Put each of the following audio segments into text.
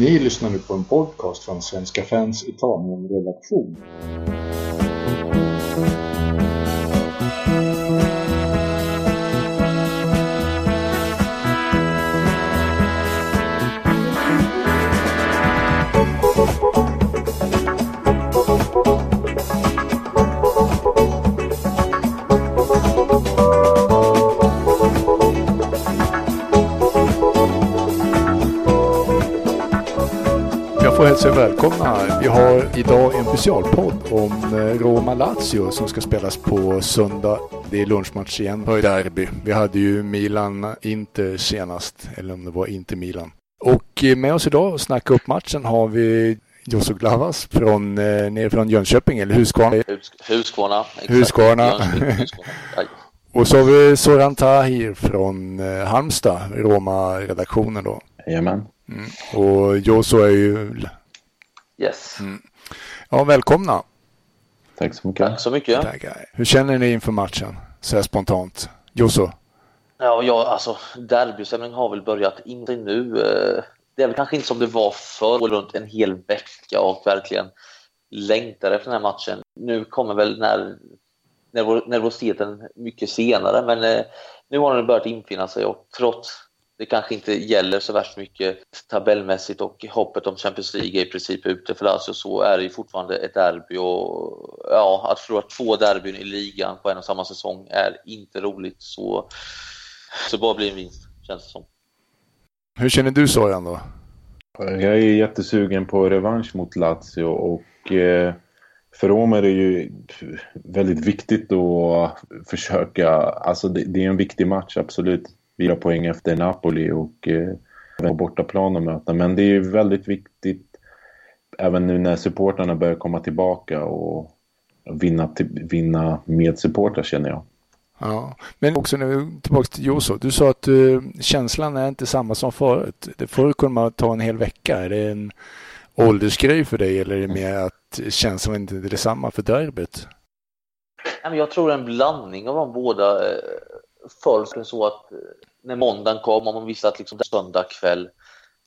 Ni lyssnar nu på en podcast från Svenska fans Italien-redaktion. Välkomna. Vi har idag en specialpodd om eh, Roma-Lazio som ska spelas på söndag. Det är lunchmatch igen på derby. Vi hade ju Milan-Inter senast, eller om det var Inter-Milan. Och eh, med oss idag och snacka upp matchen har vi Josso Glavas från, eh, nere från Jönköping, eller Huskvarna. Hus, Huskvarna. exakt. Huskvarna. Och så har vi Soran Tahir från eh, Halmstad, Roma-redaktionen då. Jajamän. Mm. Och Josso är ju... Yes. Ja, välkomna. Tack så mycket. Tack så mycket. Tackar. Hur känner ni inför matchen? Så här spontant. Josso? Ja, ja, alltså derbystämningen har väl börjat inte nu. eh, Det är väl kanske inte som det var förr, runt en hel vecka och verkligen längtar efter den här matchen. Nu kommer väl när nervo- nervositeten mycket senare, men eh, nu har den börjat infinna sig och trots det kanske inte gäller så värst mycket tabellmässigt och hoppet om Champions League är i princip ute för Lazio så är det ju fortfarande ett derby och ja, att förlora två derbyn i ligan på en och samma säsong är inte roligt så, så bara blir en vinst känns det som. Hur känner du Soran då? Jag är jättesugen på revansch mot Lazio och eh, för Roma är det ju väldigt viktigt att försöka, alltså det, det är en viktig match absolut. Fyra poäng efter Napoli och eh, bortaplan att möta. Men det är ju väldigt viktigt även nu när supportrarna börjar komma tillbaka och vinna, vinna med supportrar känner jag. Ja, men också nu tillbaka till Joso. Du sa att uh, känslan är inte samma som förut. Det förr kunde man ta en hel vecka. Är det en åldersgrej för dig eller är det mer att känslan inte är detsamma för derbyt? Nej, men Jag tror en blandning av de båda. eh, Förr så att eh, när måndagen kom och man visste att liksom det söndag kväll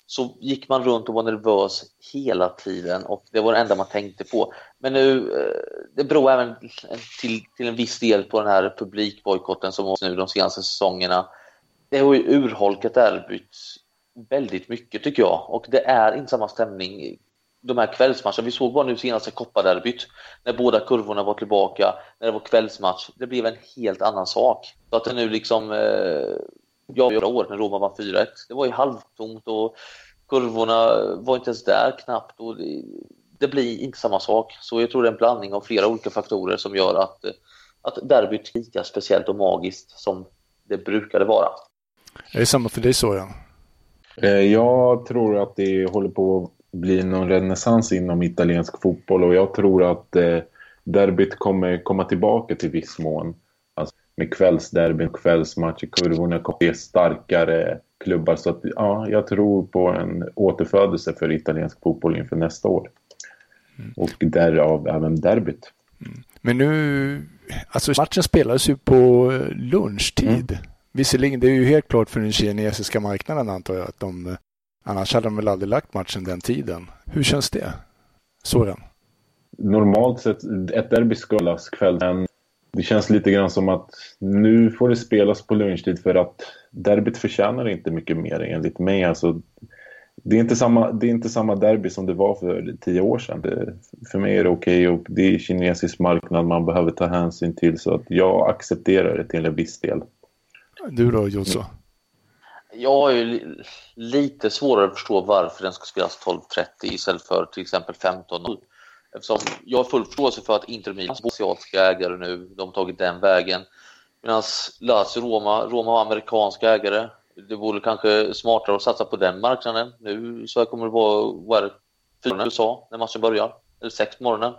så gick man runt och var nervös hela tiden och det var det enda man tänkte på. Men nu, eh, det beror även till, till en viss del på den här publikbojkotten som var nu de senaste säsongerna. Det har ju urholkat derbyt väldigt mycket tycker jag och det är inte samma stämning de här kvällsmatcherna. Vi såg bara nu senaste kopparderbyt när båda kurvorna var tillbaka, när det var kvällsmatch. Det blev en helt annan sak. Så att det nu liksom, eh, ja, förra året när Roma var 4-1, det var ju halvtomt och kurvorna var inte ens där knappt och det, det blir inte samma sak. Så jag tror det är en blandning av flera olika faktorer som gör att, att derbyt är lika speciellt och magiskt som det brukade vara. Är det samma för dig Soran? Eh, Jag tror att det håller på att bli någon renässans inom italiensk fotboll och jag tror att eh, derbyt kommer komma tillbaka till viss mån. Med kvällsderbyn, kvällsmatcher, kurvorna kommer bli starkare klubbar. Så att, ja, jag tror på en återfödelse för italiensk fotboll inför nästa år. Och därav även derbyt. Men nu, alltså matchen spelades ju på eh, lunchtid. Visserligen, det är ju helt klart för den kinesiska marknaden antar jag att de, eh, annars hade de väl aldrig lagt matchen den tiden. Hur känns det? Soran? normalt sett, ett derby ska spelas kväll, men det känns lite grann som att nu får det spelas på lunchtid för att derbyt förtjänar inte mycket mer enligt mig. Alltså, det, är inte samma, det är inte samma derby som det var för tio år sedan. Det, för mig är det okej och det är kinesisk marknad man behöver ta hänsyn till så att jag accepterar det till en viss del. Du då Josso? Jag har ju li- lite svårare att förstå varför den ska spelas 12.30 istället för till exempel 15.00. Eftersom jag har full förståelse för att Inter Milan är asiatiska ägare nu, de har tagit den vägen. Medan Lazio Roma, Roma har amerikanska ägare. Det vore kanske smartare att satsa på den marknaden. Nu så här kommer det vara vad är det, fyra i USA när matchen börjar, eller sex på morgonen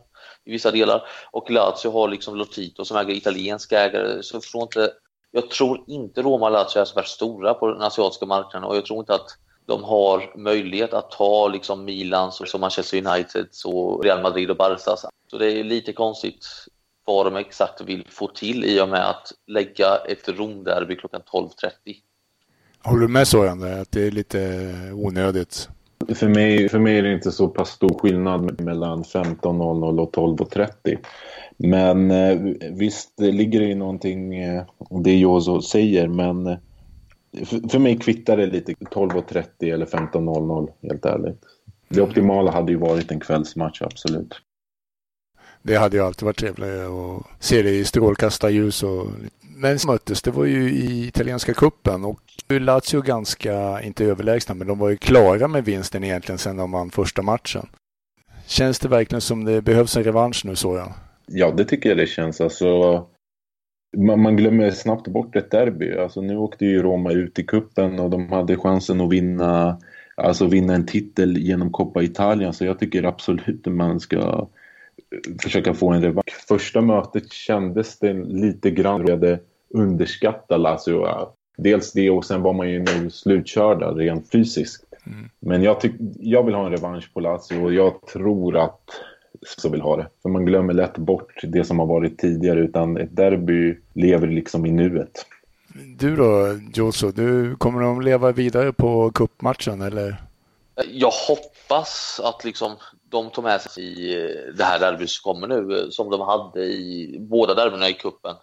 i vissa delar. Och Lazio har liksom Lotito som äger italienska ägare. Så jag förstår inte jag tror inte Roma och Lazio är så värst stora på den asiatiska marknaden och jag tror inte att de har möjlighet att ta liksom Milans och som Manchester United och Real Madrid och Barca. Så det är lite konstigt vad de exakt vill få till i och med att lägga ett Romderby klockan 12.30. Håller du med Soran att det är lite onödigt? För mig, för mig är det inte så pass stor skillnad mellan 15.00 och 12.30. Men eh, visst det ligger det i någonting, eh, det Jozo säger, men eh, för, för mig kvittar det lite 12.30 eller 15.00 helt ärligt. Det optimala hade ju varit en kvällsmatch, absolut. Det hade ju alltid varit trevligare att se det i strålkastarljus. Och... Men möttes, det var ju i italienska kuppen och Lazio ganska, inte överlägsna, men de var ju klara med vinsten egentligen sen de vann första matchen. Känns det verkligen som det behövs en revansch nu, Soran? Ja, det tycker jag det känns. Alltså, man, man glömmer snabbt bort ett derby. Alltså, nu åkte ju Roma ut i kuppen och de hade chansen att vinna, alltså vinna en titel genom Coppa Italia. Så jag tycker absolut att man ska försöka få en revansch. Första mötet kändes det lite grann att underskatta Lazio. Dels det och sen var man ju nu slutkörda rent fysiskt. Mm. Men jag, tyck, jag vill ha en revansch på Lazio och jag tror att så vill ha det. För man glömmer lätt bort det som har varit tidigare utan ett derby lever liksom i nuet. Du då Joso, du kommer de leva vidare på kuppmatchen eller? Jag hoppas att liksom de tog med sig i det här derbyt som kommer nu som de hade i båda derbyna i kuppen.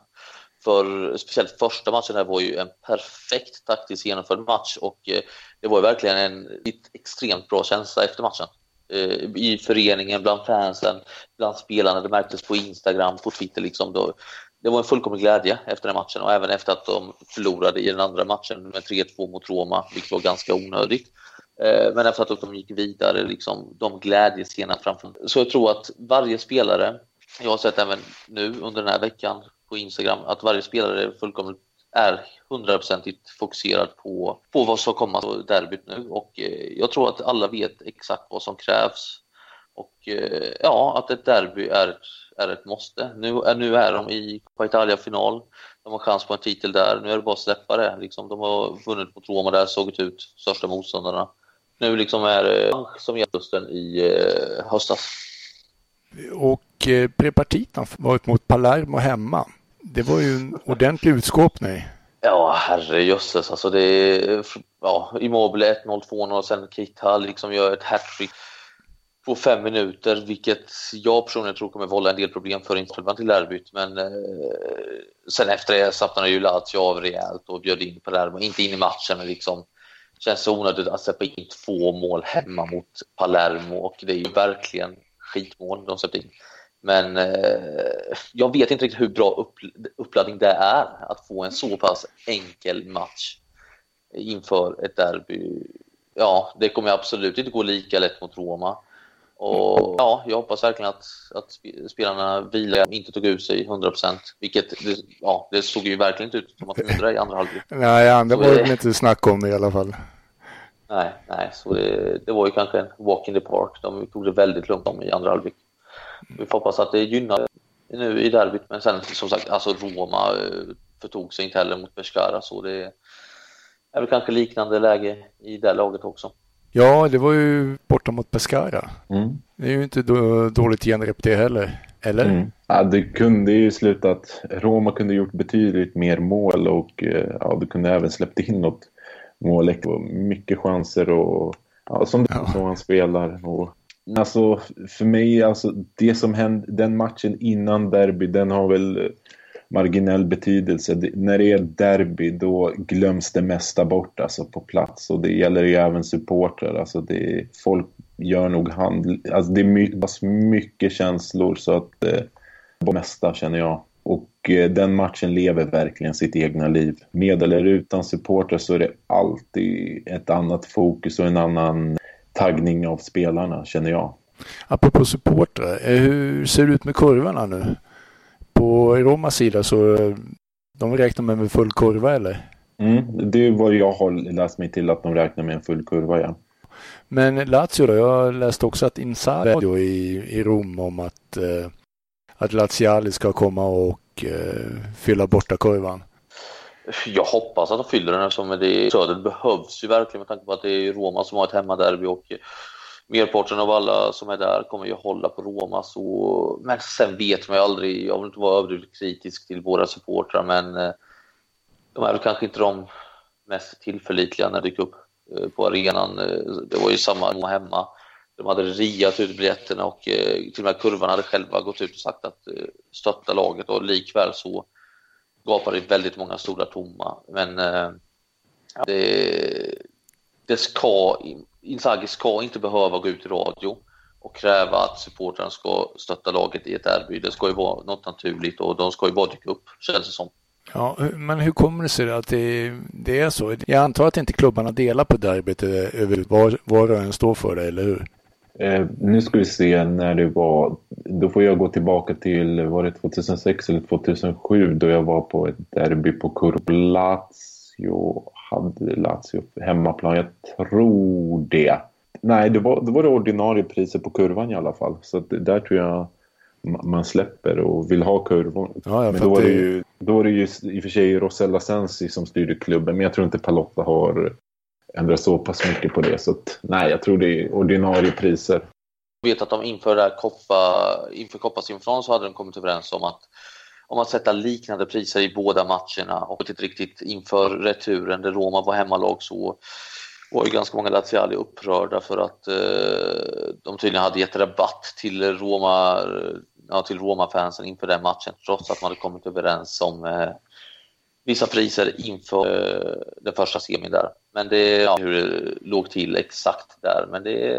För speciellt första matchen här var ju en perfekt taktiskt genomförd match och eh, det var verkligen en extremt bra känsla efter matchen. Eh, I föreningen, bland fansen, bland spelarna. Det märktes på Instagram, på Twitter. Liksom. Det var en fullkomlig glädje efter den matchen och även efter att de förlorade i den andra matchen med 3-2 mot Roma, vilket var ganska onödigt. Eh, men efter att de gick vidare, liksom, de glädjescenerna framför Så jag tror att varje spelare, jag har sett även nu under den här veckan på Instagram, att varje spelare är fullkomligt är hundraprocentigt fokuserad på, på vad som kommer på derbyt nu och eh, jag tror att alla vet exakt vad som krävs och eh, ja, att ett derby är, är ett måste. Nu, eh, nu är de i Coppa Italia-final, de har chans på en titel där, nu är det bara att släppa det. Liksom, de har vunnit mot Roma där, sågit ut största motståndarna. Nu liksom är det som gäller i eh, höstas. Och eh, Prepartitan varit mot Palermo hemma. Det var ju en ordentlig utskåpning. Ja, herrejösses. Alltså det är, ja, Immobile 1-0, 2-0 och sen Kita liksom gör ett hattrick på fem minuter, vilket jag personligen tror kommer vålla en del problem för inspelarna till derbyt. Men eh, sen efter det slappnade ju Lazio av rejält och bjöd in Palermo, inte in i matchen, men liksom känns så onödigt att släppa in två mål hemma mot Palermo och det är ju verkligen skitmål de släppte in. Men eh, jag vet inte riktigt hur bra upp, uppladdning det är att få en så pass enkel match inför ett derby. Ja, det kommer absolut inte gå lika lätt mot Roma. Och ja, jag hoppas verkligen att, att spelarna vilar inte tog ut sig 100%, vilket det, ja, det såg ju verkligen inte ut som att de gjorde det i andra halvlek. Nej, andra var det inte snack om det i alla fall. Nej, nej, så det, det var ju kanske en walk in the park. De tog det väldigt lugnt om i andra halvlek. Vi får hoppas att det gynnar nu i derbyt, men sen som sagt, alltså Roma eh, förtog sig inte heller mot Pescara, så det är väl kanske liknande läge i det laget också. Ja, det var ju borta mot Pescara. Mm. Det är ju inte dåligt genrep det heller, eller? Mm. Ja, det kunde ju slutat. Roma kunde gjort betydligt mer mål och eh, ja, det kunde även släppt in något mål. Mycket chanser och ja, som ja. som han spelar. Och Alltså för mig, alltså det som hände, den matchen innan derby, den har väl eh, marginell betydelse. Det, när det är derby då glöms det mesta bort alltså på plats och det gäller ju även supportrar. Alltså det, folk gör nog hand, alltså det är my, mycket känslor så att eh, det mesta känner jag. Och eh, den matchen lever verkligen sitt egna liv. Med eller utan supportrar så är det alltid ett annat fokus och en annan taggning av spelarna, känner jag. Apropå supportrar, eh, hur ser det ut med kurvorna nu? På Romas sida så de räknar med en full kurva eller? Mm, det är vad jag har läst mig till att de räknar med en full kurva, ja. Men Lazio då? Jag läste också att Insario i, i Rom om att, eh, att Laziali ska komma och eh, fylla borta kurvan. Jag hoppas att de fyller den eftersom det södern behövs ju verkligen med tanke på att det är Roma som har ett hemmaderby och merparten av alla som är där kommer ju hålla på Roma. Så, men sen vet man ju aldrig, jag vill inte vara överdrivet kritisk till våra supportrar men eh, de är väl kanske inte de mest tillförlitliga när det dyker upp eh, på arenan. Eh, det var ju samma hemma. De hade riat ut biljetterna och till och med kurvan hade själva gått ut och sagt att stötta laget och likväl så gapar i väldigt många stora tomma. Men eh, det, det ska, Inzaghi ska inte behöva gå ut i radio och kräva att supportrarna ska stötta laget i ett derby. Det ska ju vara något naturligt och de ska ju bara dyka upp, känns det som. Ja, men hur kommer det sig att det, det är så? Jag antar att inte klubbarna delar på derbyt eh, över vad var och en står för det, eller hur? Eh, nu ska vi se när det var. Då får jag gå tillbaka till, var det 2006 eller 2007 då jag var på ett derby på Curplazio. Hade Lazio hemmaplan? Jag tror det. Nej, det var, det var det ordinarie priset på kurvan i alla fall. Så där tror jag man släpper och vill ha kurvor. Ja, men då var, det ju, då var det ju i och för sig Rosella Sensi som styrde klubben. Men jag tror inte Palotta har ändra så pass mycket på det. Så att, nej, jag tror det är ordinarie priser. Jag vet att de inför, det Koppa, inför Kopparsimfron så hade de kommit överens om att om att sätta liknande priser i båda matcherna och inte riktigt inför returen där Roma var hemmalag så var ju ganska många Laziali upprörda för att eh, de tydligen hade gett rabatt till Roma, ja, till Roma-fansen inför den matchen trots att man hade kommit överens om eh, vissa priser inför eh, den första semin där. Men det, ja, hur det låg till exakt där, men det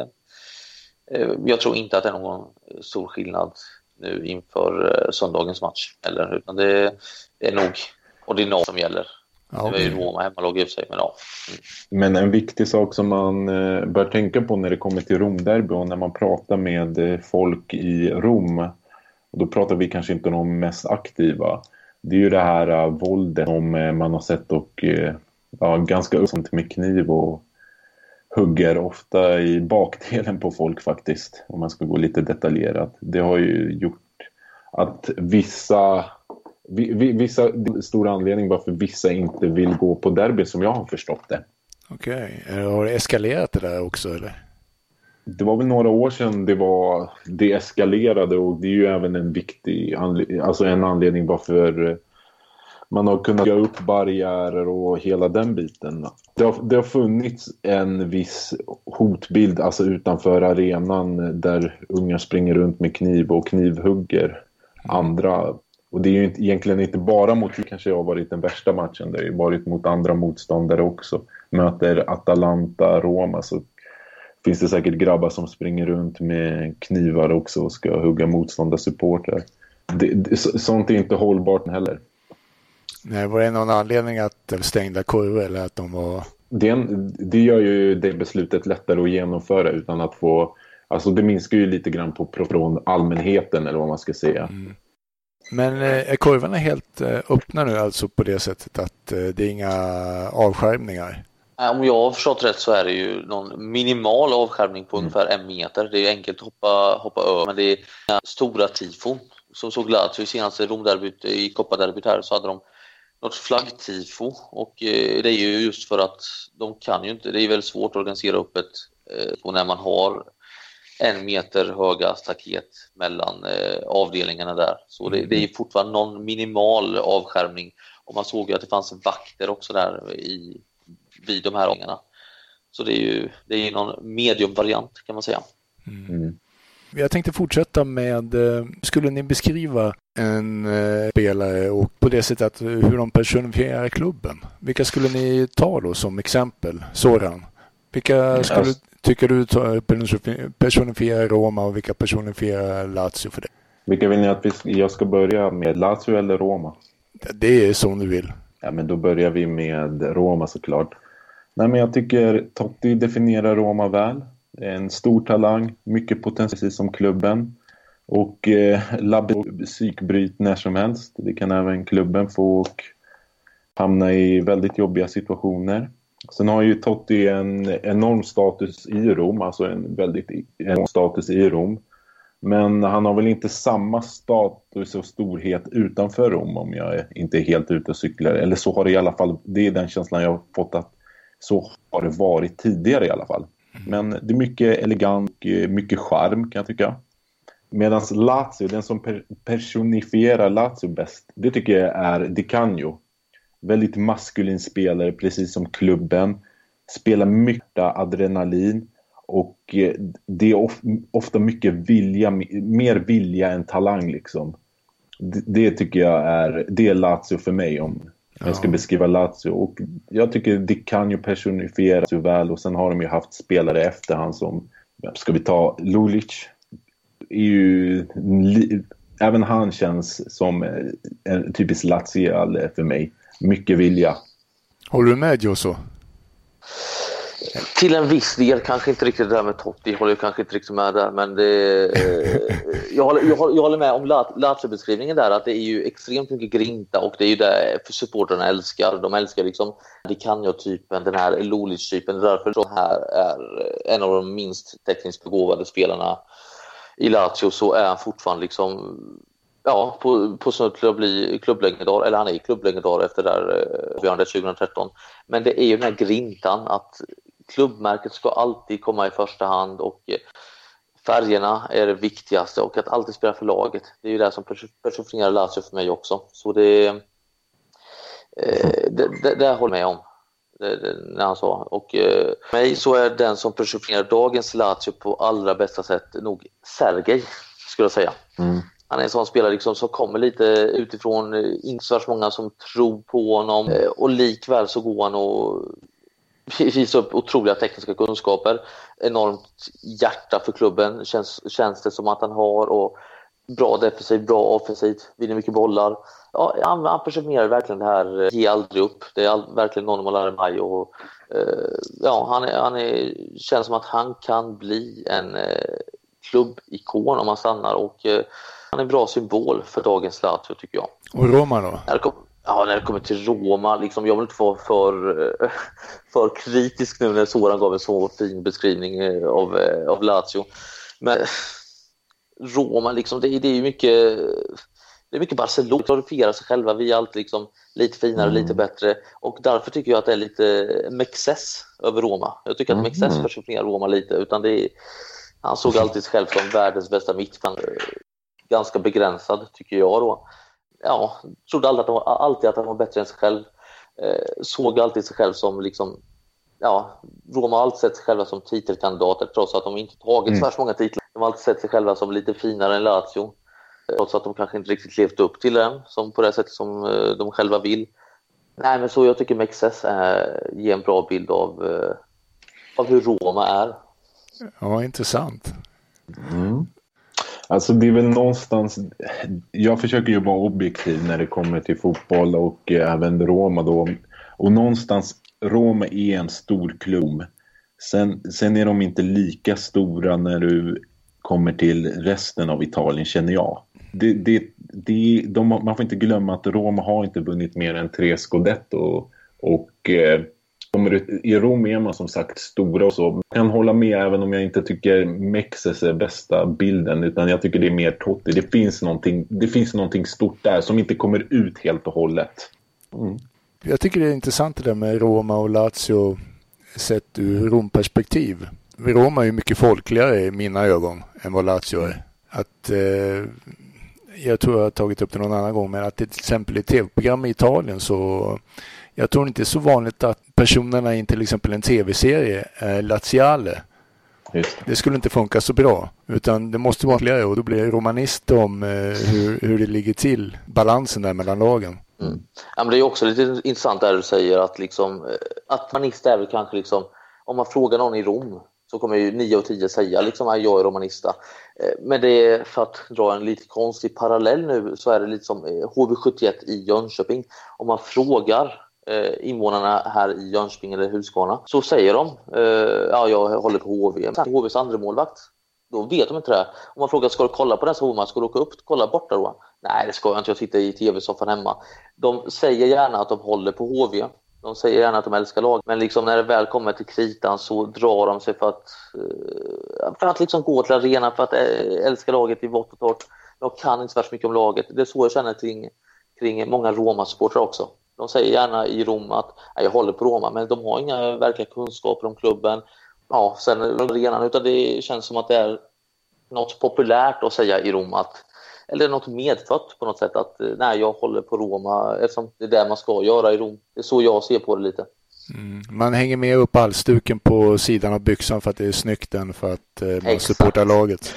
eh, jag tror inte att det är någon stor skillnad nu inför eh, söndagens match, eller, utan det är nog ordinarie som gäller. Ja, det är ju Roma hemmalag i och för sig, men ja. Mm. Men en viktig sak som man eh, bör tänka på när det kommer till Romderby och när man pratar med folk i Rom, och då pratar vi kanske inte om de mest aktiva, det är ju det här uh, våldet som man har sett och uh, ja, ganska uppsamt med kniv och hugger ofta i bakdelen på folk faktiskt, om man ska gå lite detaljerat. Det har ju gjort att vissa vissa stor anledning varför vissa inte vill gå på derby som jag har förstått det. Okej, okay. har det eskalerat det där också eller? Det var väl några år sedan det var det eskalerade och det är ju även en viktig alltså en anledning varför man har kunnat bygga upp barriärer och hela den biten. Det har, det har funnits en viss hotbild alltså utanför arenan där unga springer runt med kniv och knivhugger andra och det är ju inte, egentligen inte bara mot, kanske har varit den värsta matchen, det har ju varit mot andra motståndare också. Möter Atalanta, Roma så finns det säkert grabbar som springer runt med knivar också och ska hugga motståndarsupportrar. Det, det, sånt är inte hållbart heller. Nej, var det någon anledning att det var stängda kurvor eller att de var... Det, det gör ju det beslutet lättare att genomföra utan att få... Alltså det minskar ju lite grann på från allmänheten eller vad man ska säga. Mm. Men eh, är kurvorna helt eh, öppna nu alltså på det sättet att eh, det är inga avskärmningar? Om jag har förstått rätt så är det ju någon minimal avskärmning på mm. ungefär en meter. Det är enkelt att hoppa, hoppa över, men det är stora tifon. Som såg Lazio i senaste Romderbyt, i Kopparderbyt här, så hade de något flaggtifo och det är ju just för att de kan ju inte, det är väldigt svårt att organisera upp ett när man har en meter höga staket mellan eh, avdelningarna där. Så det, det, är mm. fortfarande någon minimal avskärmning. Och man såg ju att det fanns vakter också där i, vid de här avdelningarna. Så det är ju det är någon mediumvariant kan man säga. Mm. Mm. Jag tänkte fortsätta med, eh, skulle ni beskriva en eh, spelare och på det sättet hur de personifierar klubben? Vilka skulle ni ta då som exempel? Soran? Vilka skulle, tycker du personifierar Roma och vilka personifierar Lazio för det? Vilka vill ni att jag ska börja med? Lazio eller Roma? Det är som du vill. Ja, men då börjar vi med Roma såklart. Nej, men jag tycker Totti definierar Roma väl. En stor talang, mycket potential som klubben. Och eh, labbet psykbryt när som helst. Det kan även klubben få och hamna i väldigt jobbiga situationer. Sen har ju Totti en enorm status i Rom, alltså en väldigt enorm status i Rom. Men han har väl inte samma status och storhet utanför Rom om jag inte är helt ute och cyklar. Eller så har det i alla fall, det är den känslan jag har fått att så har det varit tidigare i alla fall. Men det är mycket elegant, mycket charm kan jag tycka. Medan Lazio, den som personifierar Lazio bäst, det tycker jag är Di Canio väldigt maskulin spelare, precis som klubben. spelar mycket adrenalin och eh, det är of, ofta mycket vilja, mer vilja än talang liksom. Det, det tycker jag är, det är Lazio för mig om jag ska beskriva Lazio. Och jag tycker det kan ju personifiera så väl och sen har de ju haft spelare i efterhand som, ska vi ta Lulic? Är ju, även han känns som en typisk Laziale för mig. Mycket vilja. Håller du med Joso? Till en viss del, kanske inte riktigt det där med Totti, håller jag kanske inte riktigt med där, men det, eh, jag, håller, jag, håller, jag, håller, med om Lazio-beskrivningen där, att det är ju extremt mycket grinta och det är ju det supportrarna älskar. De älskar liksom det kan jag typen den här Lulic-typen, därför de här är eh, en av de minst tekniskt begåvade spelarna i Lazio så är han fortfarande liksom ja, på, på snudd till att bli klubblegendar, eller han är klubblegendar efter det där avgörandet 2013. Men det är ju den här grintan att klubbmärket ska alltid komma i första hand och eh, färgerna är det viktigaste och att alltid spela för laget. Det är ju det som personifierar Lazio för mig också. Så det, eh, det, det, det håller jag med om. Det, det, när han sa. Och eh, för mig så är den som personifierar dagens Lazio på allra bästa sätt nog Sergej, skulle jag säga. Mm. Han är en sån spelare liksom som kommer lite utifrån, inte så många som tror på honom och likväl så går han och visar upp otroliga tekniska kunskaper. Enormt hjärta för klubben känns, känns det som att han har. Och bra defensivt, bra offensivt, vinner mycket bollar. Ja, han, han personerar verkligen det här, ge aldrig upp. Det är all, verkligen någon man lär mig. Och, eh, ja, han, är, han är, känns som att han kan bli en eh, klubbikon om han stannar. Och, eh, han är en bra symbol för dagens Lazio tycker jag. Och Roma då? Ja, när det kommer till Roma, liksom, jag vill inte vara för, för kritisk nu när Soran gav en så fin beskrivning eh, av, eh, av Lazio. Men Roma, liksom, det, det är ju mycket, det är mycket Barcelona, glorifierar sig själva, vi är alltid liksom lite finare, mm. lite bättre och därför tycker jag att det är lite Mexes över Roma. Jag tycker att Mexes mm. personifierar Roma lite, utan är, han såg alltid sig själv som världens bästa mittfältare. Ganska begränsad, tycker jag då ja, trodde alltid att, han var, alltid att han var bättre än sig själv. Eh, såg alltid sig själv som liksom, ja, Roma har alltid sett sig själva som titelkandidater trots att de inte tagit mm. så många titlar. De har alltid sett sig själva som lite finare än Lazio. Trots att de kanske inte riktigt levt upp till den som på det sättet som eh, de själva vill. Nej, men så jag tycker Mexes äh, ger en bra bild av, av hur Roma är. Ja, intressant. Mm. Alltså det är väl någonstans, jag försöker ju vara objektiv när det kommer till fotboll och eh, även Roma då. Och någonstans, Roma är en stor klubb. Sen, sen är de inte lika stora när du kommer till resten av Italien känner jag. Det, det, det, de, man får inte glömma att Roma har inte vunnit mer än tre scudetto. Och, och i Rom är man som sagt stora och så. Jag kan hålla med även om jag inte tycker Mexes är bästa bilden utan jag tycker det är mer Totti. Det finns någonting, det finns någonting stort där som inte kommer ut helt och hållet. Mm. Jag tycker det är intressant det där med Roma och Lazio sett ur Romperspektiv. Roma är ju mycket folkligare i mina ögon än vad Lazio är. Att, eh, jag tror jag har tagit upp det någon annan gång, men att till exempel i tv-program i Italien så jag tror inte det är så vanligt att personerna i till exempel en tv-serie är laziale. Just. Det skulle inte funka så bra. Utan det måste vara fler och då blir det romanist om eh, hur, hur det ligger till, balansen där mellan lagen. Mm. Ja, men det är också lite intressant där du säger att, liksom, eh, att romanist är väl kanske liksom, om man frågar någon i Rom så kommer ju 9 av 10 säga liksom att jag är romanista. Eh, men det är, för att dra en lite konstig parallell nu, så är det lite som HV71 i Jönköping. Om man frågar eh, Eh, invånarna här i Jönköping eller Huskvarna så säger de eh, ja, jag håller på HV. HVs andra målvakt då vet de inte det. Om man frågar ska du kolla på nästa HV-match, ska du åka upp och kolla borta då? Nej, det ska jag inte. Jag sitter i tv-soffan hemma. De säger gärna att de håller på HV. De säger gärna att de älskar lag, men liksom när det väl kommer till kritan så drar de sig för att, eh, för att liksom gå till arenan, för att eh, älska laget i vått och torrt. De kan inte så mycket om laget. Det är så jag känner kring, kring många Roma-supportrar också. De säger gärna i Rom att jag håller på Roma, men de har inga verkliga kunskaper om klubben. Ja, sen arenan, utan det känns som att det är något populärt att säga i Rom att eller något medfött på något sätt att nej, jag håller på Roma eftersom det är det man ska göra i Rom. Det är så jag ser på det lite. Mm. Man hänger med upp allstuken på sidan av byxan för att det är snyggt än för att eh, man supportar laget.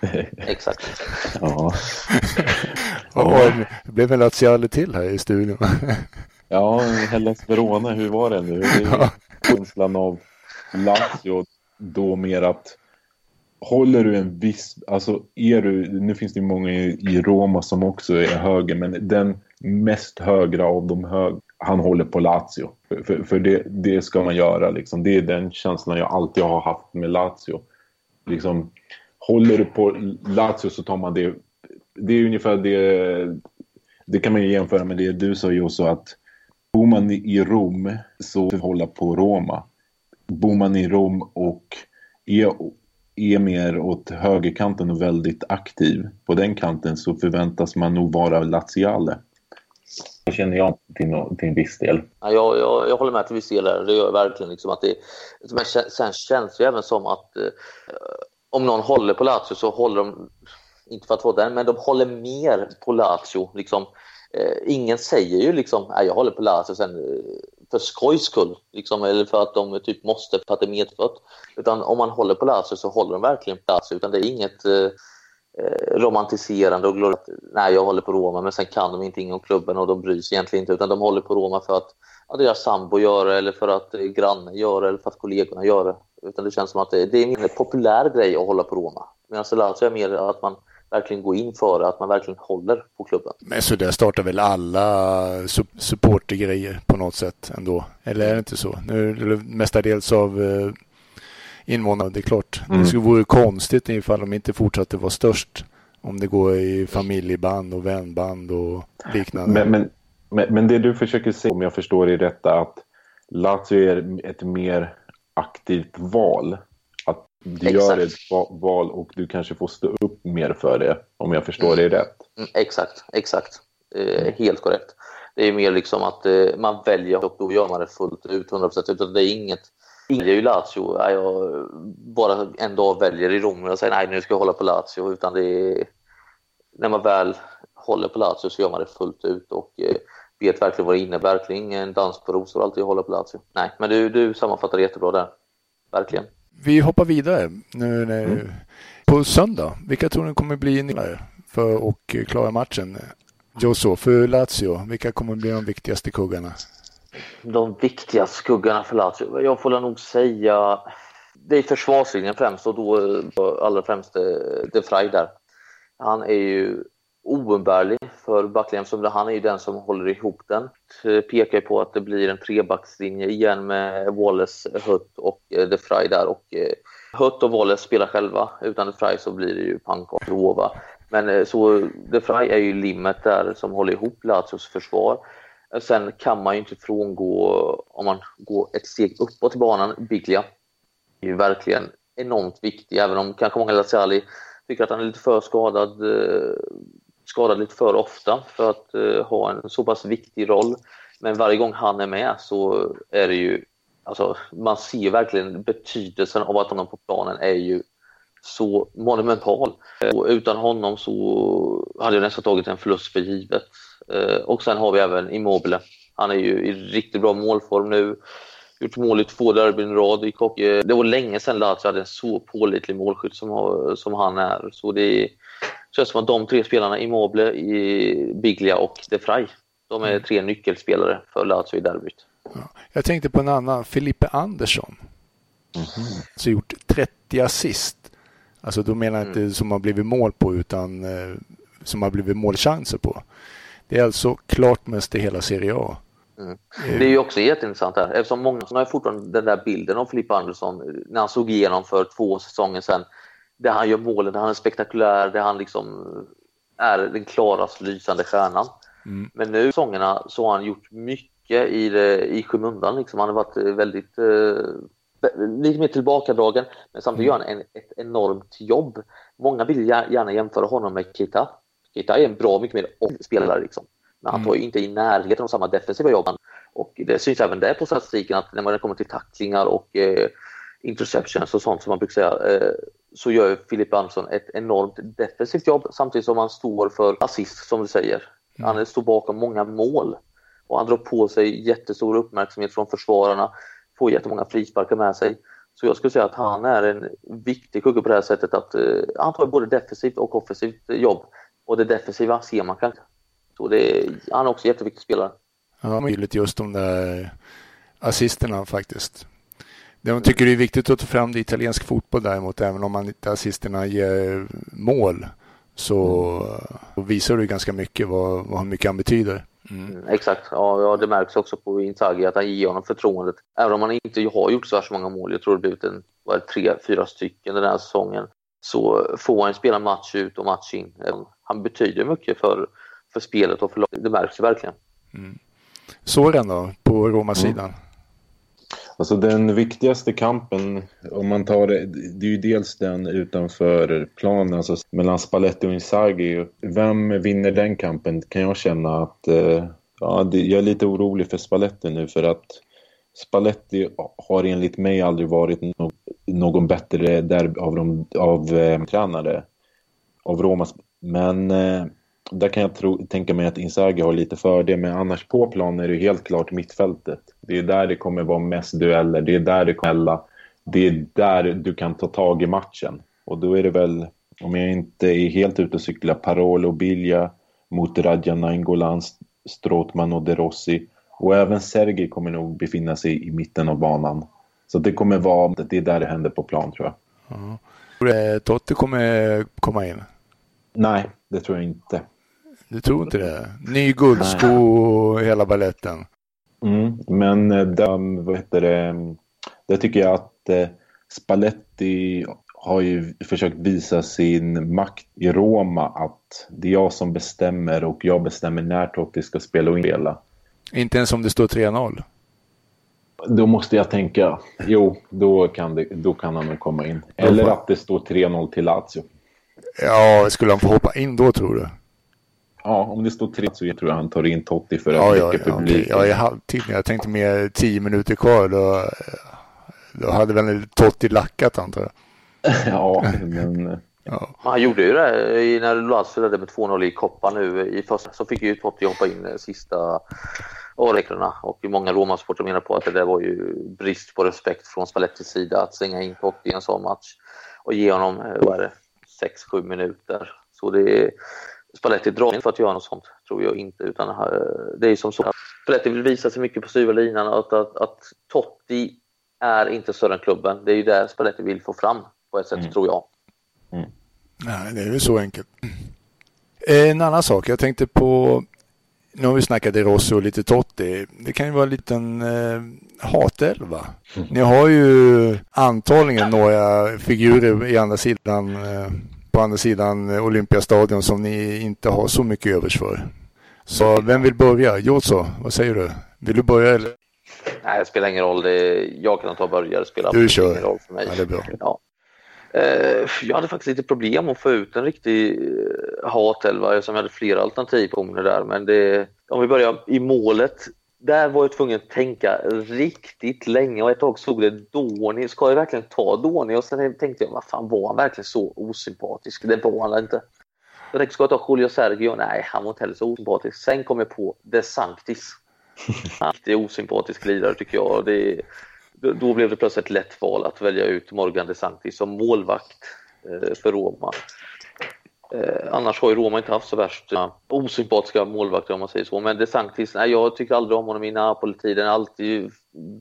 Exakt. Ja. ja. Det blev en Laziale till här i studion. ja, Hellas Verona, hur var det nu? Det är känslan av Lazio då mer att håller du en viss, alltså är du, nu finns det många i, Roma som också är höger, men den mest högra av de hög, han håller på Lazio. För, för, för det, det, ska man göra liksom. Det är den känslan jag alltid har haft med Lazio. Liksom, håller du på Lazio så tar man det, det är ungefär det, det kan man ju jämföra med det du sa ju också att bor man i Rom så hålla på Roma. Bor man i Rom och är är mer åt högerkanten och väldigt aktiv på den kanten så förväntas man nog vara laziale. Det känner jag till, till en viss del. Ja, jag, jag, jag håller med till viss del. Där. Det gör jag verkligen. Liksom att det, men sen känns det även som att eh, om någon håller på Lazio så håller de, inte för att vara den, men de håller mer på Lazio. Liksom, eh, ingen säger ju liksom, jag håller på Lazio sen eh, för skojs skull, liksom, eller för att de typ måste för att det är medfött. Utan om man håller på Lazio så håller de verkligen på Lazio, utan det är inget eh, eh romantiserande och glor nej jag håller på Roma men sen kan de inte om klubben och de bryr sig egentligen inte utan de håller på Roma för att ja, deras sambo gör det eller för att eh, grannen gör det eller för att kollegorna gör det. Utan det känns som att det, det är en populär grej att hålla på Roma. Medan Lazio är mer att man verkligen gå in för att man verkligen håller på klubben. Men så där startar väl alla supportergrejer på något sätt ändå? Eller är det inte så? Nu är det mestadels av eh, invånare, det är klart. Mm. Det skulle vara konstigt ifall de inte fortsatte vara störst. Om det går i familjeband och vänband och liknande. Men, men, men, men det du försöker säga, om jag förstår det rätt, att Lazio är ett mer aktivt val du gör ett val och du kanske får stå upp mer för det, om jag förstår mm. det rätt. Mm, exakt, exakt. Eh, helt korrekt. Det är mer liksom att eh, man väljer och då gör man det fullt ut, 100%. Utan det är inget, är ju Lazio, jag bara en dag väljer i Rom och säger nej nu ska jag hålla på Lazio, utan det är när man väl håller på Lazio så gör man det fullt ut och eh, vet verkligen vad det innebär. Verkligen ingen dans på rosor alltid hålla på Lazio. Nej, men du, du sammanfattar det jättebra där. Verkligen. Vi hoppar vidare nu när, mm. på söndag. Vilka tror ni kommer bli för att klara matchen? Joso, för Lazio, vilka kommer bli de viktigaste kuggarna? De viktigaste kuggarna för Lazio? Jag får nog säga det är försvarslinjen främst och då allra främst De Frey där. Han är ju oumbärlig för backlinjen som han är ju den som håller ihop den. Eh, pekar pekar på att det blir en trebackslinje igen med Wallace, Hutt och eh, De Frey där. Och eh, Hutt och Wallace spelar själva. Utan De Frey så blir det ju Pank och Rova. Men så De Frey är ju limmet där som håller ihop Lazios försvar. Sen kan man ju inte frångå, om man går ett steg uppåt i banan, Biglia. Det är ju verkligen enormt viktig, även om kanske många Laziali tycker att han är lite för skadad skadad lite för ofta för att eh, ha en så pass viktig roll. Men varje gång han är med så är det ju, alltså man ser verkligen betydelsen av att honom på planen är ju så monumental. Eh, och utan honom så hade jag nästan tagit en förlust för givet. Eh, och sen har vi även Immobile. Han är ju i riktigt bra målform nu. Gjort mål i två derbyn i rad. Eh, det var länge sedan Lazio hade en så pålitlig målskytt som, som han är. Så det är känns som att de tre spelarna, Immobile, Biglia och De Frey, de är mm. tre nyckelspelare för Lazio i derbyt. Ja. Jag tänkte på en annan, Filippe Andersson. Mm. Så gjort 30 assist. Alltså då menar jag inte mm. som har blivit mål på utan eh, som har blivit målchanser på. Det är alltså klart mest i hela Serie A. Mm. Eh. Det är ju också jätteintressant här eftersom många har fortfarande den där bilden av Filippe Andersson när han såg igenom för två säsonger sedan där han gör målen, där han är spektakulär, där han liksom är den klarast lysande stjärnan. Mm. Men nu säsongerna så har han gjort mycket i, det, i skymundan. Liksom. Han har varit väldigt eh, lite mer tillbakadragen, men samtidigt mm. gör han en, ett enormt jobb. Många vill gärna jämföra honom med Kita. Kita är en bra mycket mer spelare liksom. Men han mm. tar ju inte i närheten av samma defensiva jobb. Och det syns även där på statistiken att när det kommer till tacklingar och eh, interceptions och sånt som man brukar säga, eh, så gör Filip Andersson ett enormt defensivt jobb samtidigt som han står för assist som du säger. Mm. Han står bakom många mål. och han drar på sig jättestor uppmärksamhet från försvararna, får jättemånga frisparkar med sig. Så jag skulle säga att han är en viktig kugge på det här sättet att uh, han tar både defensivt och offensivt jobb. Och det defensiva ser man kanske. Så det är, han är också en jätteviktig spelare. Ja, möjligt just de där assisterna faktiskt. Jag tycker det är viktigt att ta fram det italiensk fotboll däremot, även om man inte assisterna ger mål så mm. visar det ganska mycket vad, vad mycket han betyder. Mm. mm exakt, ja, det märks också på Inzaghi att han ger honom förtroendet. Även om han inte har gjort så många mål, jag tror det blivit en, vad tre, fyra stycken den här säsongen, så får han spela match ut och match in. Han betyder mycket för, för spelet och för laget, det märks ju verkligen. Mm. Soran då, på Roma-sidan? Mm. Alltså den viktigaste kampen, om man tar det, det är ju dels den utanför planen, alltså mellan Spalletti och Inzaghi. Vem vinner den kampen kan jag känna att, eh, ja, jag är lite orolig för Spalletti nu för att Spalletti har enligt mig aldrig varit no någon bättre där av, de, av eh, tränare av Romas. Men eh, där kan jag tro, tänka mig att Inzaghi har lite fördel, men annars på plan är det helt klart mittfältet. Det är där det kommer vara mest dueller, det är där det kommer Det är där du kan ta tag i matchen. Och då är det väl, om jag inte är helt ute och cyklar, Parolo, Bilja mot Radja Nainggolan, Strootman och De Rossi. Och även Sergej kommer nog befinna sig i mitten av banan. Så det kommer vara, det är där det händer på plan tror jag. Mm. Totti kommer komma in? Nej, det tror jag inte. Du tror inte det? Ny guldsko och hela balletten. Mm, men eh, de, vad heter det, det tycker jag att eh, Spalletti har ju försökt visa sin makt i Roma att det är jag som bestämmer och jag bestämmer när Totti ska spela och spela. Inte ens om det står 3-0? Då måste jag tänka, jo, då kan, det, då kan han nog komma in. Eller att det står 3-0 till Lazio. Ja, skulle han få hoppa in då tror du? Ja, om det står tre så jag tror jag han tar in Totti för att ja, väcka ja, publiken. Okay. Ja, i halvtid. Jag tänkte mer tio minuter kvar. Då, då hade väl Totti lackat antar jag. ja, men... Ja. Han gjorde ju det när Lazio ledde med 2-0 i Coppa nu i första så fick ju Totti hoppa in sista avräklarna och många Roma-supportrar menar på att det där var ju brist på respekt från Spallettis sida att slänga in Totti i en sån match och ge honom, vad är det, 6-7 minuter. Så det är, Spalletti drar inte för att göra något sånt, tror jag inte. Utan eh, det är som så att Spalletti vill visa sig mycket på styva linan att, att, att Totti är inte större än klubben. Det är ju det Spalletti vill få fram på ett sätt, mm. tror jag. Mm. Nej, det är ju så enkelt. En annan sak, jag tänkte på nu har vi snackat De Rossi och lite Totti. Det kan ju vara en liten eh, hatelva. Mm. Ni har ju antagligen några figurer i andra sidan eh, på andra sidan Olympiastadion som ni inte har så mycket övers för. Så vem vill börja? Joso, vad säger du? Vill du börja eller? Nej, det spelar ingen roll. Jag kan ta börja. Det spelar du kör. ingen roll för mig. Ja, det är bra. Ja. Eh, jag hade faktiskt lite problem att få ut en riktig eh, hatelva som jag hade flera alternativ på där. Men det, om vi börjar i målet där var jag tvungen att tänka riktigt länge och ett tag såg det Doni, ska jag verkligen ta Doni? Och sen tänkte jag, vad fan var han verkligen så osympatisk? Det var han inte. Jag tänkte, ska jag ta Julio Sergio? Nej, han var inte heller så osympatisk. Sen kom jag på De Sanctis. Det är osympatisk glidare tycker jag. Det, då blev det plötsligt ett lätt val att välja ut Morgan De Sanctis som målvakt eh, för Roma. Eh, annars har ju Roma inte haft så värst eh, osympatiska målvakter om man säger så. Men DeSantis, nej, jag tycker aldrig om honom i Napoli-tiden. Alltid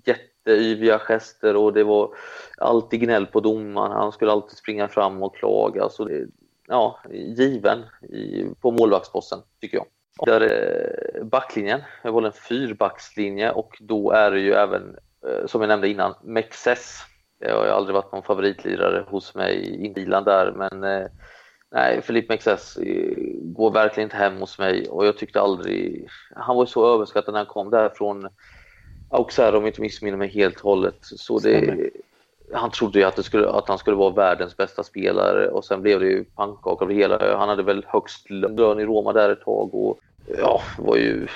jätteyviga gester och det var alltid gnäll på domaren. Han skulle alltid springa fram och klaga. Så det, ja, given i, på målvaktsposten tycker jag. Där är backlinjen, jag var en fyrbackslinje och då är det ju även, eh, som jag nämnde innan, Mexes. Det har ju aldrig varit någon favoritlirare hos mig i bilan där, men eh, Nej, Filipe Mexes går verkligen inte hem hos mig och jag tyckte aldrig... Han var så överskattad när han kom där från Auxerre om jag inte missminner mig helt hållet. Så det, han trodde ju att, det skulle, att han skulle vara världens bästa spelare och sen blev det ju pannkaka av det hela. Han hade väl högst lön i Roma där ett tag och ja, var ju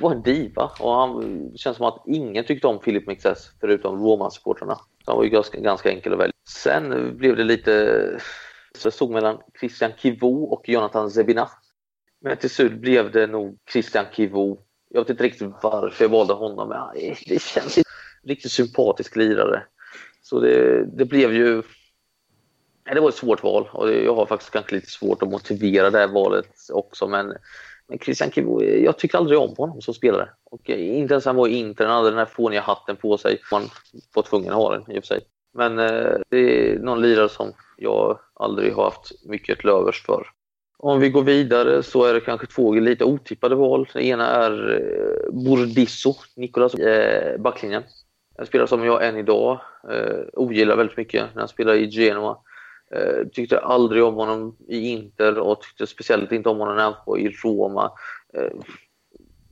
var en diva och han det känns som att ingen tyckte om Philip Mexes förutom Roma-supportrarna. Han var ju ganska, ganska enkel att välja. Sen blev det lite stod mellan Christian Kivu och Jonathan Zebina. Men till slut blev det nog Christian Kivu Jag vet inte riktigt varför jag valde honom, men det känns riktigt sympatisk lirare. Så det, det blev ju... Det var ett svårt val och jag har faktiskt kanske lite svårt att motivera det här valet också, men men Christian Kivu, jag tycker aldrig om honom som spelare. Och eh, inte ens han var i Inter, han hade den här fåniga hatten på sig. Man var tvungen att ha den i och för sig. Men eh, det är någon lirare som jag aldrig har haft mycket till övers för. Om vi går vidare så är det kanske två lite otippade val. Det ena är eh, Bordisso, Nicolas, eh, backlinjen. En spelare som jag än idag eh, ogillar väldigt mycket när han spelar i Genoa. Eh, tyckte aldrig om honom i Inter och tyckte speciellt inte om honom när han var i Roma. Eh,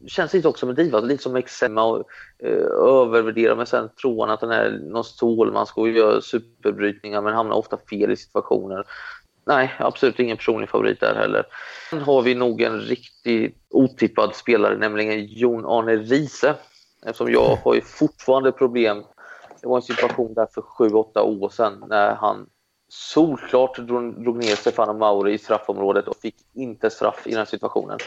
känns lite också en diva, lite som Exema och eh, övervärderar men sen tror han att han är någon stålmask och gör superbrytningar men hamnar ofta fel i situationer. Nej, absolut ingen personlig favorit där heller. Sen har vi nog en riktigt otippad spelare, nämligen Jon Arne Riese. Eftersom jag har ju fortfarande problem. Det var en situation där för 7-8 år sedan när han solklart drog, drog ner Stefano Mauri i straffområdet och fick inte straff i den situationen.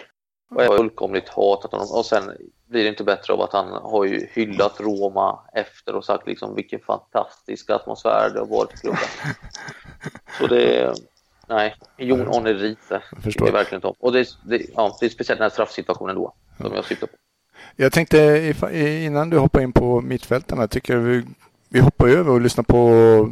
Och jag har fullkomligt hatat honom. Och sen blir det inte bättre av att han har ju hyllat Roma efter och sagt liksom vilken fantastisk atmosfär det har varit i klubben. Så det är, nej, Jon Arne Riise. Det är verkligen topp. Och det, det, ja, det är speciellt den här straffsituationen då som jag syftar på. Jag tänkte innan du hoppar in på mittfältarna, tycker vi vi hoppar över och lyssnar på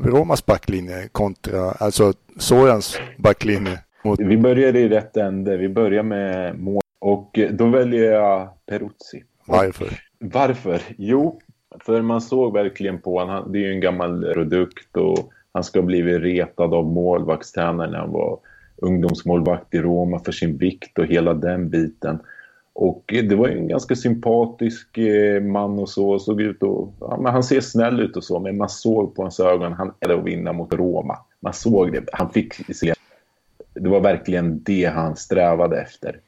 Romas backlinje kontra, alltså Sorans backlinje. Mot... Vi börjar i rätt ände. Vi börjar med mål och då väljer jag Peruzzi. Varför? Varför? Jo, för man såg verkligen på honom. Det är ju en gammal produkt och han ska ha blivit retad av målvaktstränaren när han var ungdomsmålvakt i Roma för sin vikt och hela den biten. Och det var ju en ganska sympatisk eh, man och så. Såg ut och, ja, men han ser snäll ut och så, men man såg på hans ögon han är att vinna mot Roma. Man såg det. Han fick se. Det var verkligen det han strävade efter.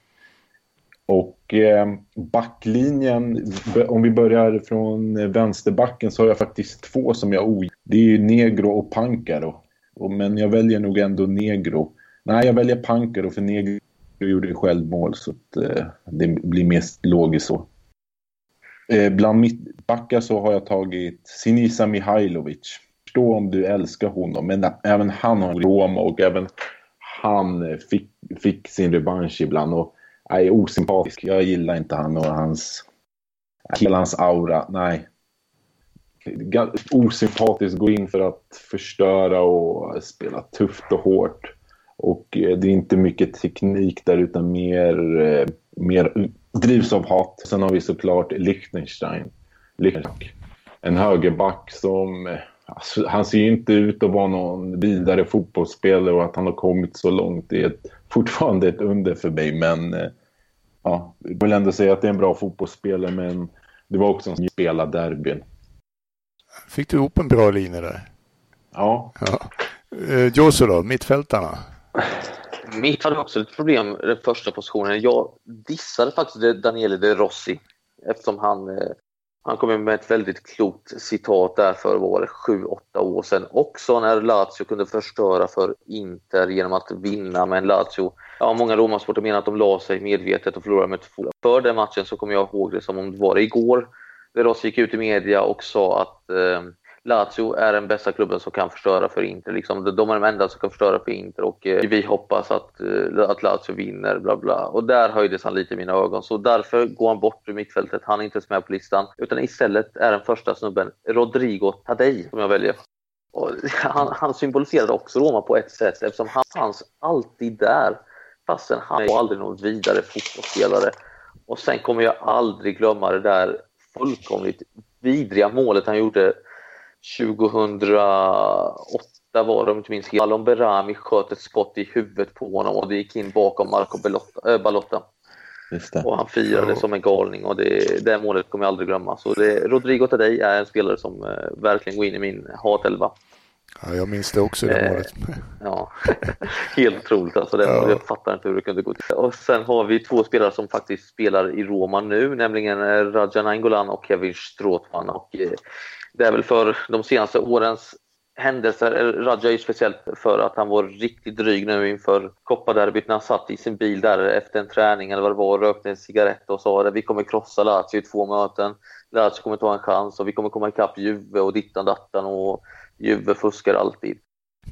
Och eh, backlinjen, om vi börjar från vänsterbacken så har jag faktiskt två som jag ogillar. Det är ju Negro och Pancaro. Men jag väljer nog ändå Negro. Nej, jag väljer Pancaro för Negro gjorde ju självmål så att, eh, det blir mest logiskt så. Eh, bland mittbackar så har jag tagit Sinisa Mihailovic. Förstå om du älskar honom, men även han har Roma och även han eh, fick, fick sin revansch ibland och är osympatisk. Jag gillar inte han och hans, hela hans aura. Nej. Osympatiskt, gå in för att förstöra och spela tufft och hårt. Och eh, det är inte mycket teknik där utan mer, eh, mer drivs av hat. Sen har vi såklart Liechtenstein. Liechtenstein. En högerback som... Eh, Eh, alltså, han ser ju inte ut att vara någon vidare fotbollsspelare och att han har kommit så långt det är ett, fortfarande ett under för mig. Men ja, jag vill ändå säga att det är en bra fotbollsspelare men det var också en som spelade derbyn. Fick du ihop en bra linje där? Ja. ja. Josu då, mittfältarna? Mitt hade också ett problem den första positionen. Jag dissade faktiskt Daniele De Rossi eftersom han, eh, han kom med ett väldigt klokt citat där för var det, sju, åtta år sedan också när Lazio kunde förstöra för Inter genom att vinna. Men Lazio, ja, många romarsporter menar att de la sig medvetet och förlorade med två. För den matchen så kommer jag ihåg det som om det var igår. De gick ut i media och sa att eh, Lazio är den bästa klubben som kan förstöra för Inter. Liksom, de är de enda som kan förstöra för Inter och eh, vi hoppas att, eh, att Lazio vinner. Bla bla. Och där höjdes han lite i mina ögon. Så därför går han bort ur mittfältet. Han är inte ens med på listan. Utan istället är den första snubben Rodrigo Tadej som jag väljer. Och han, han symboliserade också Roma på ett sätt eftersom han fanns alltid där. Fastän han var aldrig någon vidare fotbollsspelare. Och sen kommer jag aldrig glömma det där fullkomligt vidriga målet han gjorde 2008 var det om inte minns helt. Alon Berami sköt ett skott i huvudet på honom och det gick in bakom Marco Belotta, äh, Balotta. Och han firade ja. som en galning och det, det målet kommer jag aldrig glömma. Så det, Rodrigo Tadej är en spelare som eh, verkligen går in i min hatelva. Ja, jag minns det också, det eh, målet. Ja, helt otroligt alltså. Det, ja. Jag fattar inte hur det kunde gå till. Och sen har vi två spelare som faktiskt spelar i Roma nu, nämligen eh, Rajan Angolan och Kevin Strootman. Och, eh, det är väl för de senaste årens händelser. Raja är ju speciellt för att han var riktigt dryg nu inför kopparderbyt när han satt i sin bil där efter en träning eller vad det var och rökte en cigarett och sa att vi kommer krossa Lazio i två möten. Lazio kommer ta en chans och vi kommer komma ikapp Juve och dittan dattan och Juve fuskar alltid.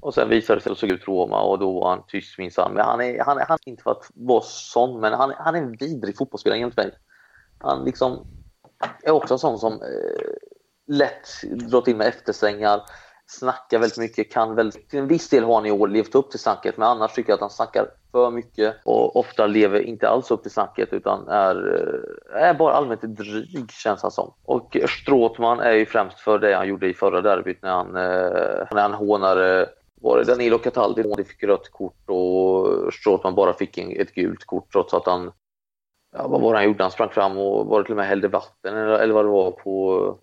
Och sen visade det sig att det såg ut Roma och då var han tyst minsann. Men han är, han är, han är inte för att vara sån, men han, han är en vidrig fotbollsspelare enligt mig. Han liksom är också en sån som eh, lätt drar till med eftersängar, snackar väldigt mycket, kan väldigt, till en viss del har han i år levt upp till snacket, men annars tycker jag att han snackar för mycket och ofta lever inte alls upp till snacket utan är, eh, är bara allmänt dryg känns han som. Och Stråtman är ju främst för det han gjorde i förra derbyt när han, eh, när han hånade var det Danilo Cataldi som fick rött kort och Stråtman bara fick en, ett gult kort trots att han Ja, vad var det han gjorde? Han sprang fram och var det till och med hällde vatten eller, eller vad det var på,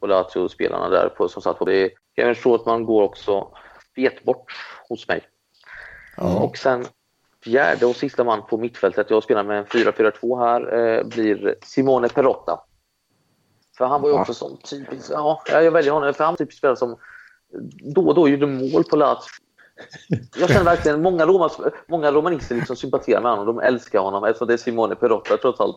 på Lazio-spelarna där på, som satt på det. Kevin Stråtman går också fet bort hos mig. Ja. Och sen fjärde och sista man på mittfältet, jag spelar med en 4-4-2 här, eh, blir Simone Perotta. För han var ju också sån typisk, ja, jag väljer honom, för han typisk spelare som då och då gjorde mål på Lazio. Jag känner verkligen många, romas, många romanister liksom sympatiserar med honom. De älskar honom eftersom det är Simone Perotta trots allt.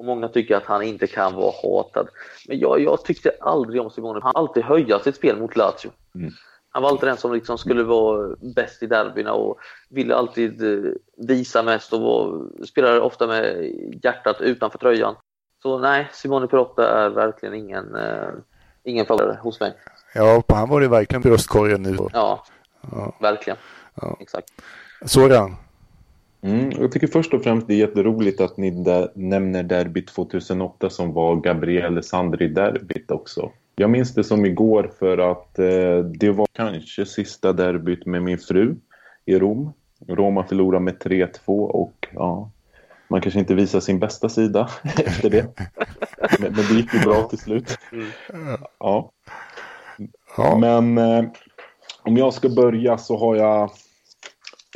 Och många tycker att han inte kan vara hatad. Men jag, jag tyckte aldrig om Simone. Han alltid höja sitt spel mot Lazio. Mm. Han var alltid den som liksom skulle vara bäst i derbyna och ville alltid eh, visa mest och var, spelade ofta med hjärtat utanför tröjan. Så nej, Simone Perotta är verkligen ingen, uh, ingen favorit hos mig. Ja, han var det verkligen bröstkorgen nu. Ja, ja. verkligen. Ja. Exakt. Soran? Mm, jag tycker först och främst det är jätteroligt att ni där nämner derbyt 2008 som var Gabriele Sandri-derbyt också. Jag minns det som igår för att eh, det var kanske sista derbyt med min fru i Rom. Roma förlorade med 3-2 och ja, man kanske inte visar sin bästa sida efter det. Men, men, det gick ju bra till slut. Ja. Men eh, om jag ska börja så har jag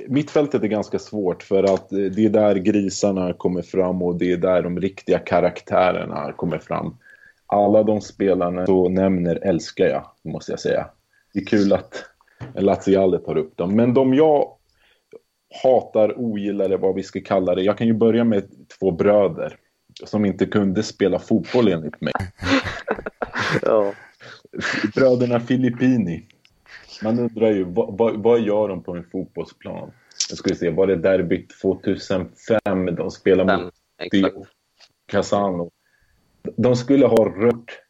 Mittfältet är ganska svårt för att det är där grisarna kommer fram och det är där de riktiga karaktärerna kommer fram. Alla de spelarna du nämner älskar jag, måste jag säga. Det är kul att Laziale tar upp dem. Men de jag hatar, ogillar eller vad vi ska kalla det. Jag kan ju börja med två bröder som inte kunde spela fotboll enligt mig. ja. Bröderna Filippini. Man undrar ju, vad, vad, gör de på en fotbollsplan? Jag skulle se, var det derbyt 2005 de spelade mot Casano? De skulle ha rört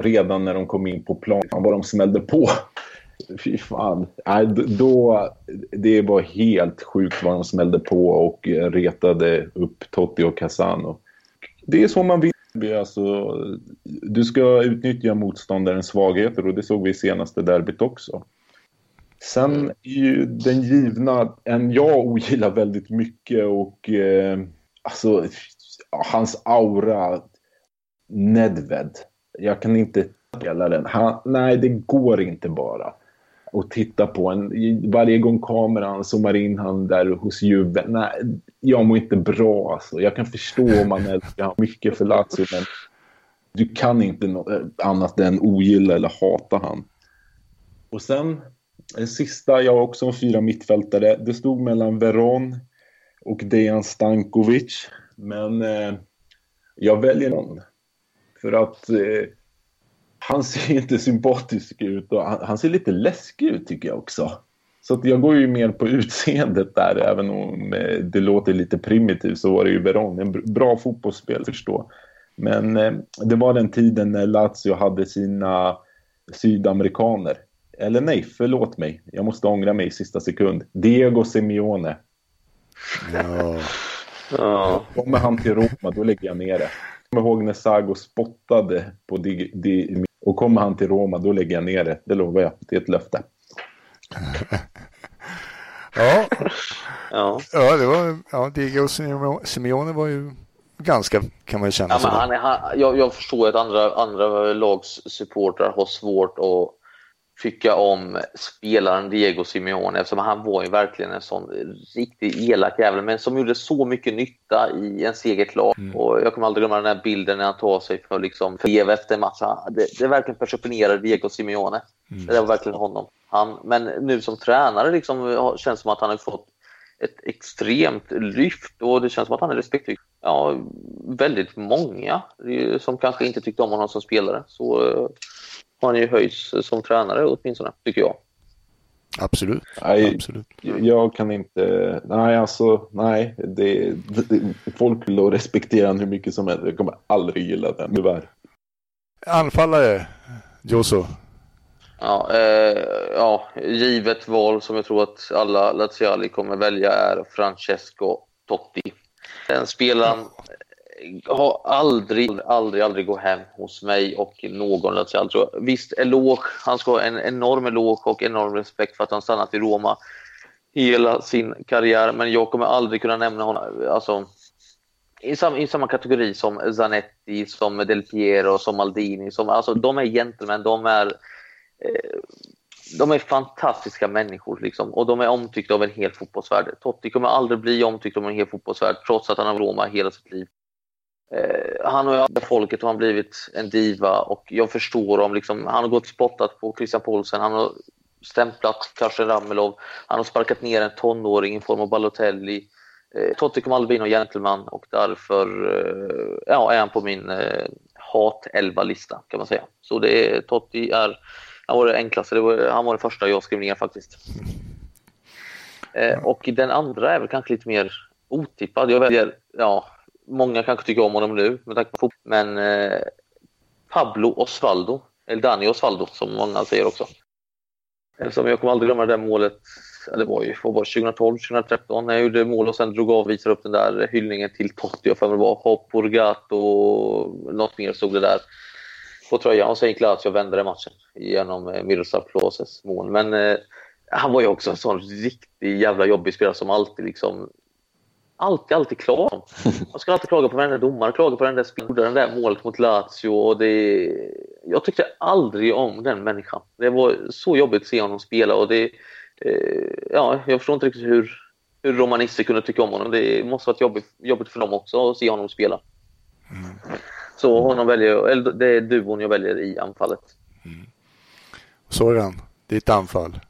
redan när de kom in på plan, vad de smällde på. Fy fan. Nej, då, det var helt sjukt vad de smällde på och retade upp Totti och Casano. Det är så man vill. Alltså, du ska utnyttja motståndarens svagheter och det såg vi i senaste derbyt också. Sen är ju den givna, en jag ogillar väldigt mycket och eh, alltså hans aura, Nedved. Jag kan inte spela den. Han, nej, det går inte bara och titta på en. Varje gång kameran zoomar in han där hos Juve. Nej, jag mår inte bra alltså. Jag kan förstå om man älskar mycket för Lazio men du kan inte annat än ogilla eller hata han. Och sen den sista, jag har också en fyra mittfältare. Det stod mellan Veron och Dejan Stankovic. Men eh, jag väljer någon. För att eh, han ser inte sympatisk ut och han, han, ser lite läskig ut tycker jag också. Så att jag går ju mer på utseendet där, även om eh, det låter lite primitivt så var det ju Veron. En bra fotbollsspel, förstå. Men eh, det var den tiden när Lazio hade sina sydamerikaner eller nej, förlåt mig. Jag måste ångra mig i sista sekund. Diego Simeone. Ja. Kommer han till Roma, då lägger jag ner det. Jag kommer ihåg när Sago spottade på Di, Di, och kommer han till Roma, då lägger jag ner det. Det lovar jag. Det är ett löfte. ja. ja. Ja, det var, ja, Diego Simeone var ju ganska, kan man känna. Ja, men han, han, jag, jag förstår att andra, andra lags supportrar har svårt att tycka om spelaren Diego Simeone eftersom han var ju verkligen en sån riktigt elak jävel men som gjorde så mycket nytta i en eget lag. Mm. Och jag kommer aldrig glömma den här bilden när han tar sig för liksom för efter matchen. Det, det är verkligen personifierar Diego Simeone. Mm. Det var verkligen honom. Han, men nu som tränare liksom, känns det som att han har fått ett extremt lyft och det känns som att han är respektfull. Ja, väldigt många som kanske inte tyckte om honom som spelare. Så har han ju höjts som tränare åtminstone, tycker jag. Absolut. Nej, Absolut. Jag kan inte... Nej, alltså, nej. Det, det, folk vill respektera hur mycket som helst. Jag kommer aldrig gilla den, tyvärr. Anfallare, Joso. Ja, eh, ja, givet val som jag tror att alla Laziali kommer välja är Francesco Totti. Den spelaren har aldrig, aldrig, aldrig gå hem hos mig och någon Alltså, Visst, eloge. Han ska ha en enorm eloge och enorm respekt för att han stannat i Roma hela sin karriär. Men jag kommer aldrig kunna nämna honom alltså, i, sam, i samma kategori som Zanetti, som Del Piero, som Maldini. Som, alltså, de är gentlemän. De är Eh, de är fantastiska människor liksom, och de är omtyckta av en hel fotbollsvärld. Totti kommer aldrig bli omtyckt av en hel fotbollsvärld trots att han har Roma hela sitt liv. Eh, han har ju folket och han blivit en diva och jag förstår om liksom, han har gått spottat på Christian Paulsen, han har stämplat Karsten Ramelov, han har sparkat ner en tonåring i form av Balotelli. Eh, Totti kommer aldrig bli någon gentleman och därför eh, ja, är han på min eh, hat-11-lista kan man säga. Så det är, Totti är han var det enklaste. Det var, han var den första jag skrev ner faktiskt. Eh, och den andra är väl kanske lite mer otippad. Jag väljer, ja, många kanske tycker om honom nu med tanke på fotboll, men eh, Pablo Osvaldo, eller Dani Osvaldo som många säger också. Eftersom jag kommer aldrig glömma det där målet, det var ju var 2012, 2013 när jag gjorde mål och sen drog av och visade upp den där hyllningen till Totti, jag för mig det var Hopp och något mer stod det där på tröjan och sen gick Lazio och vände den matchen genom eh, Miroslav Kloses mål. Men eh, han var ju också en sån riktig jävla jobbig spelare som alltid liksom alltid, alltid klar. Man ska alltid klaga på varenda domare, klaga på den där spelaren, den där målet mot Lazio. Och det, jag tyckte aldrig om den människan. Det var så jobbigt att se honom spela och det, eh, ja, jag förstår inte riktigt hur, hur romanister kunde tycka om honom. Det måste varit jobbigt, jobbigt för dem också att se honom spela. Mm. Så honom väljer, eller det är duon jag väljer i anfallet. Mm. Soran, ditt anfall?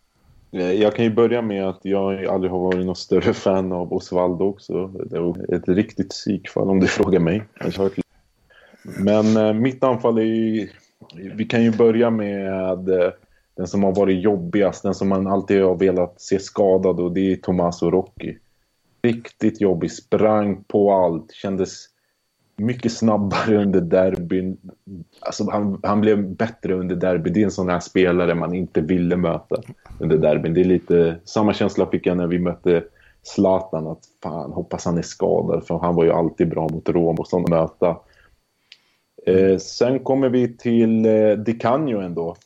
Eh, jag kan ju börja med att jag aldrig har varit någon större fan av Osvaldo också. Det var ett riktigt psykfall om du frågar mig. Men eh, mitt anfall är ju... Vi kan ju börja med eh, den som har varit jobbigast, den som man alltid har velat se skadad och det är Tommaso Rocchi. Riktigt jobbig, sprang på allt, kändes mycket snabbare under derbyn. Alltså han, han blev bättre under derby. Det är en sån här spelare man inte ville möta under derbyn. Det är lite samma känsla fick jag när vi mötte Zlatan. Att fan, hoppas han är skadad. För han var ju alltid bra mot Rom och sånt möta. Eh, sen kommer vi till eh, Di Canio ändå.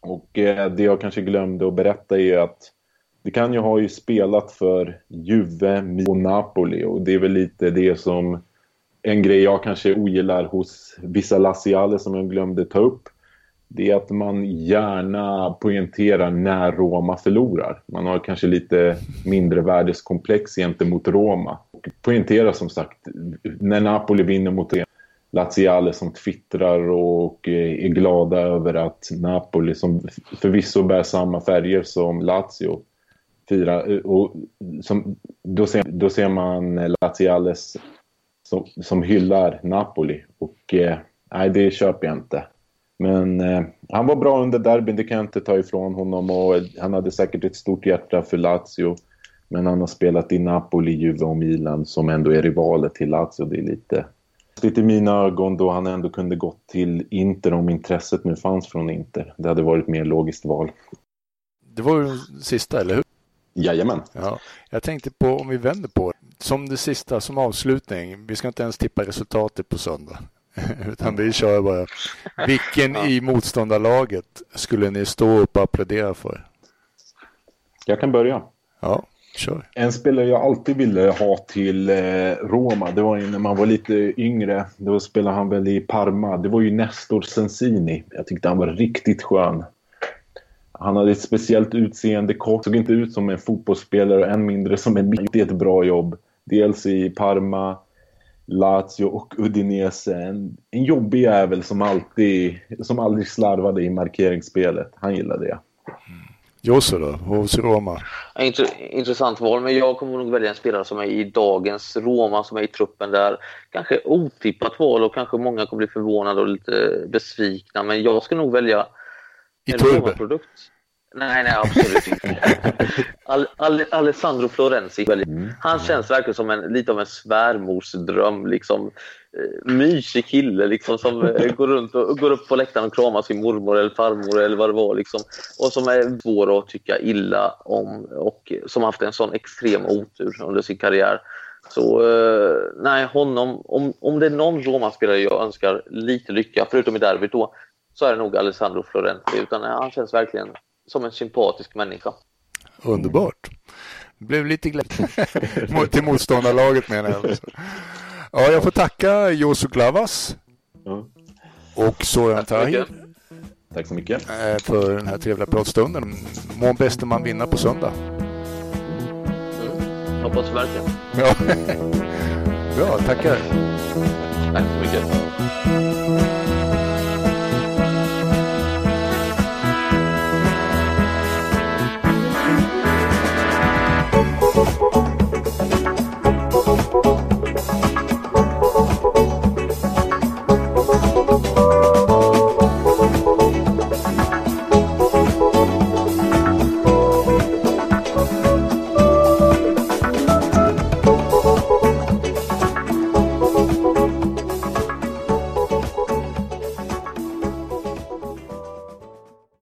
Och eh, det jag kanske glömde att berätta är att Di Canio har ju spelat för Juve och Napoli och det är väl lite det som en grej jag kanske ogillar hos vissa Lassiale som jag glömde ta upp det är att man gärna poängterar när Roma förlorar. Man har kanske lite mindre värdeskomplex gentemot Roma. Och poängterar som sagt när Napoli vinner mot Laziale som twittrar och eh, är glada över att Napoli, som förvisso bär samma färger som Lazio, firar. Eh, och som, då, ser, då ser man Laziales som, som hyllar Napoli. Och eh, nej, det köper jag inte. Men eh, han var bra under derbyn, det kan jag inte ta ifrån honom. Och eh, han hade säkert ett stort hjärta för Lazio. Men han har spelat i Napoli, Juve och Milan som ändå är rivaler till Lazio. Det är lite, lite i mina ögon då han ändå kunde gått till Inter om intresset nu fanns från Inter. Det hade varit mer logiskt val. Det var ju den sista, eller hur? Jajamän. Ja, jag tänkte på om vi vänder på som det sista, som avslutning. Vi ska inte ens tippa resultatet på söndag. Utan vi kör bara. Vilken ja. i motståndarlaget skulle ni stå upp och applådera för? Jag kan börja. Ja, kör. En spelare jag alltid ville ha till eh, Roma, det var när man var lite yngre. Då spelade han väl i Parma. Det var ju Nestor Sensini. Jag tyckte han var riktigt skön. Han hade ett speciellt utseende, kort, såg inte ut som en fotbollsspelare och än mindre som en mitt ett bra jobb. Dels i Parma, Lazio och Udinese. En, en jobbig jävel som alltid, som aldrig slarvade i markeringsspelet. Han gillade det. Josse då, hos Roma? Intressant val, men jag kommer nog välja en spelare som är i dagens Roma, som är i truppen där. Kanske otippat val och kanske många kommer bli förvånade och lite besvikna, men jag ska nog välja I Roma-produkt. Nej, nej, absolut inte. Al Al Alessandro Florenzi. Mm. Han känns verkligen som en, lite av en svärmorsdröm. Liksom. Eh, mysig kille liksom, som eh, går runt och går upp på läktaren och kramar sin mormor eller farmor eller vad det var. Liksom. Och som är svår att tycka illa om och som haft en sån extrem otur under sin karriär. Så eh, nej, honom, om, om det är någon Roma-spelare jag önskar lite lycka, förutom i derbyt då, så är det nog Alessandro Florenzi. Utan han känns verkligen som en sympatisk människa. Underbart. Blev lite glädje till motståndarlaget menar jag. Ja, jag får tacka Josu Glavas mm. och Soran Tahir. Tack så mycket. Eh, för den här trevliga pratstunden. Må bäste man vinna på söndag. Mm. Hoppas verkligen. Ja. Bra, tackar. Tack så mycket.